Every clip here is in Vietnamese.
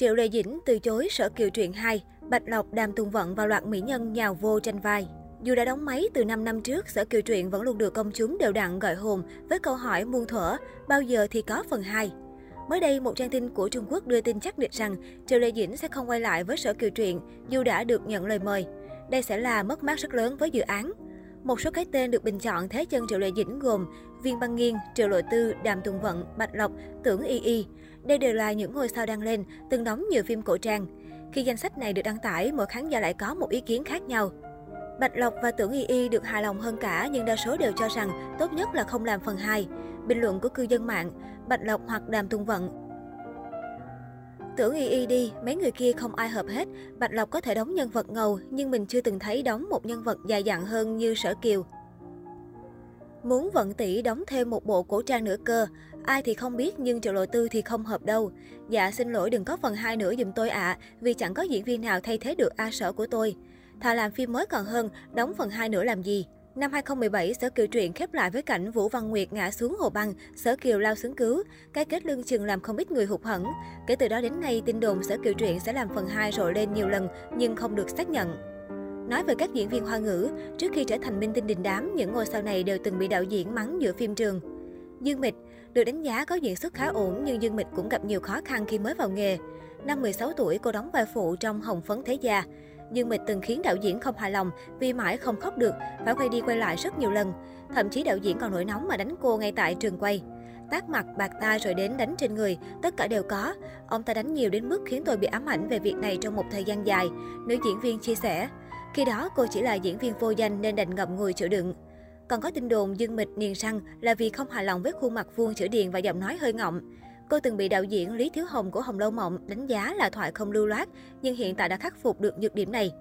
Triệu Lê Dĩnh từ chối sở kiều truyện 2, Bạch Lộc Đàm Tùng Vận và loạt mỹ nhân nhào vô tranh vai. Dù đã đóng máy từ 5 năm trước, sở kiều truyện vẫn luôn được công chúng đều đặn gọi hồn với câu hỏi muôn thuở, bao giờ thì có phần 2. Mới đây, một trang tin của Trung Quốc đưa tin chắc định rằng Triệu Lê Dĩnh sẽ không quay lại với sở kiều truyện dù đã được nhận lời mời. Đây sẽ là mất mát rất lớn với dự án. Một số cái tên được bình chọn thế chân Triệu Lệ Dĩnh gồm Viên Băng Nghiên, Triệu Lộ Tư, Đàm Tùng Vận, Bạch Lộc, Tưởng Y Y. Đây đều là những ngôi sao đang lên, từng đóng nhiều phim cổ trang. Khi danh sách này được đăng tải, mỗi khán giả lại có một ý kiến khác nhau. Bạch Lộc và Tưởng Y Y được hài lòng hơn cả nhưng đa số đều cho rằng tốt nhất là không làm phần 2. Bình luận của cư dân mạng, Bạch Lộc hoặc Đàm Tùng Vận Tưởng y y đi, mấy người kia không ai hợp hết. Bạch Lộc có thể đóng nhân vật ngầu, nhưng mình chưa từng thấy đóng một nhân vật dài dặn hơn như Sở Kiều. Muốn vận tỷ đóng thêm một bộ cổ trang nữa cơ. Ai thì không biết nhưng Triệu Lộ Tư thì không hợp đâu. Dạ xin lỗi đừng có phần 2 nữa dùm tôi ạ, à, vì chẳng có diễn viên nào thay thế được A Sở của tôi. Thà làm phim mới còn hơn, đóng phần 2 nữa làm gì. Năm 2017, Sở Kiều truyện khép lại với cảnh Vũ Văn Nguyệt ngã xuống hồ băng, Sở Kiều lao xuống cứu. Cái kết lưng chừng làm không ít người hụt hẫng. Kể từ đó đến nay, tin đồn Sở Kiều truyện sẽ làm phần 2 rộ lên nhiều lần nhưng không được xác nhận. Nói về các diễn viên hoa ngữ, trước khi trở thành minh tinh đình đám, những ngôi sao này đều từng bị đạo diễn mắng giữa phim trường. Dương Mịch được đánh giá có diễn xuất khá ổn nhưng Dương Mịch cũng gặp nhiều khó khăn khi mới vào nghề. Năm 16 tuổi, cô đóng vai phụ trong Hồng Phấn Thế Gia. Dương Mịch từng khiến đạo diễn không hài lòng vì mãi không khóc được, phải quay đi quay lại rất nhiều lần. Thậm chí đạo diễn còn nổi nóng mà đánh cô ngay tại trường quay. Tác mặt, bạc tai rồi đến đánh trên người, tất cả đều có. Ông ta đánh nhiều đến mức khiến tôi bị ám ảnh về việc này trong một thời gian dài, nữ diễn viên chia sẻ. Khi đó cô chỉ là diễn viên vô danh nên đành ngậm ngùi chịu đựng. Còn có tin đồn Dương Mịch niềng răng là vì không hài lòng với khuôn mặt vuông chữ điền và giọng nói hơi ngọng. Cô từng bị đạo diễn Lý Thiếu Hồng của Hồng Lâu Mộng đánh giá là thoại không lưu loát, nhưng hiện tại đã khắc phục được nhược điểm này.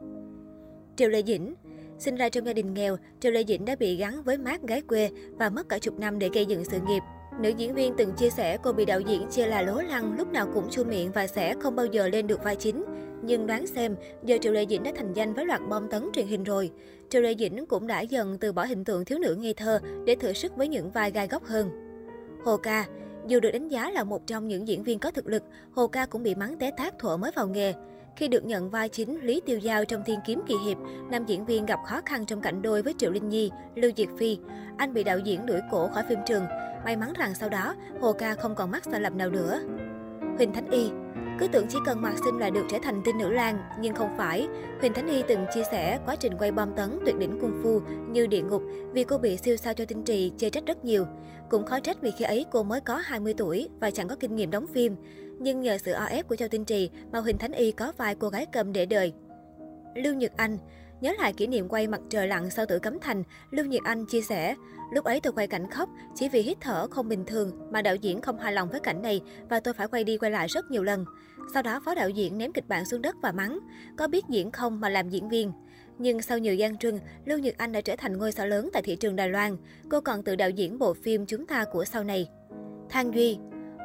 Triệu lê Dĩnh Sinh ra trong gia đình nghèo, Triệu lê Dĩnh đã bị gắn với mát gái quê và mất cả chục năm để gây dựng sự nghiệp. Nữ diễn viên từng chia sẻ cô bị đạo diễn chia là lố lăng, lúc nào cũng chu miệng và sẽ không bao giờ lên được vai chính. Nhưng đoán xem, giờ Triệu Lệ Dĩnh đã thành danh với loạt bom tấn truyền hình rồi. Triệu Lệ Dĩnh cũng đã dần từ bỏ hình tượng thiếu nữ ngây thơ để thử sức với những vai gai góc hơn. Hồ Ca dù được đánh giá là một trong những diễn viên có thực lực, Hồ Ca cũng bị mắng té tát thuở mới vào nghề. Khi được nhận vai chính Lý Tiêu Giao trong Thiên Kiếm Kỳ Hiệp, nam diễn viên gặp khó khăn trong cảnh đôi với Triệu Linh Nhi, Lưu Diệt Phi. Anh bị đạo diễn đuổi cổ khỏi phim trường. May mắn rằng sau đó, Hồ Ca không còn mắc sai lầm nào nữa. Huỳnh Thánh Y cứ tưởng chỉ cần mặc xinh là được trở thành tinh nữ lang, nhưng không phải. Huỳnh Thánh Y từng chia sẻ quá trình quay bom tấn tuyệt đỉnh cung phu như địa ngục vì cô bị siêu sao cho tinh trì chê trách rất nhiều. Cũng khó trách vì khi ấy cô mới có 20 tuổi và chẳng có kinh nghiệm đóng phim. Nhưng nhờ sự o ép của Châu Tinh Trì mà Huỳnh Thánh Y có vai cô gái cầm để đời. Lưu Nhật Anh Nhớ lại kỷ niệm quay mặt trời lặn sau tử cấm thành, Lưu Nhiệt Anh chia sẻ, lúc ấy tôi quay cảnh khóc, chỉ vì hít thở không bình thường mà đạo diễn không hài lòng với cảnh này và tôi phải quay đi quay lại rất nhiều lần. Sau đó phó đạo diễn ném kịch bản xuống đất và mắng, có biết diễn không mà làm diễn viên. Nhưng sau nhiều gian trưng, Lưu Nhật Anh đã trở thành ngôi sao lớn tại thị trường Đài Loan. Cô còn tự đạo diễn bộ phim Chúng ta của sau này. Thang Duy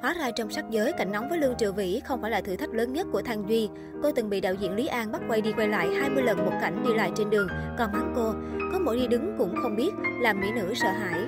Hóa ra trong sắc giới, cảnh nóng với Lương Triệu Vĩ không phải là thử thách lớn nhất của Thang Duy. Cô từng bị đạo diễn Lý An bắt quay đi quay lại 20 lần một cảnh đi lại trên đường, còn mắng cô. Có mỗi đi đứng cũng không biết, làm mỹ nữ sợ hãi.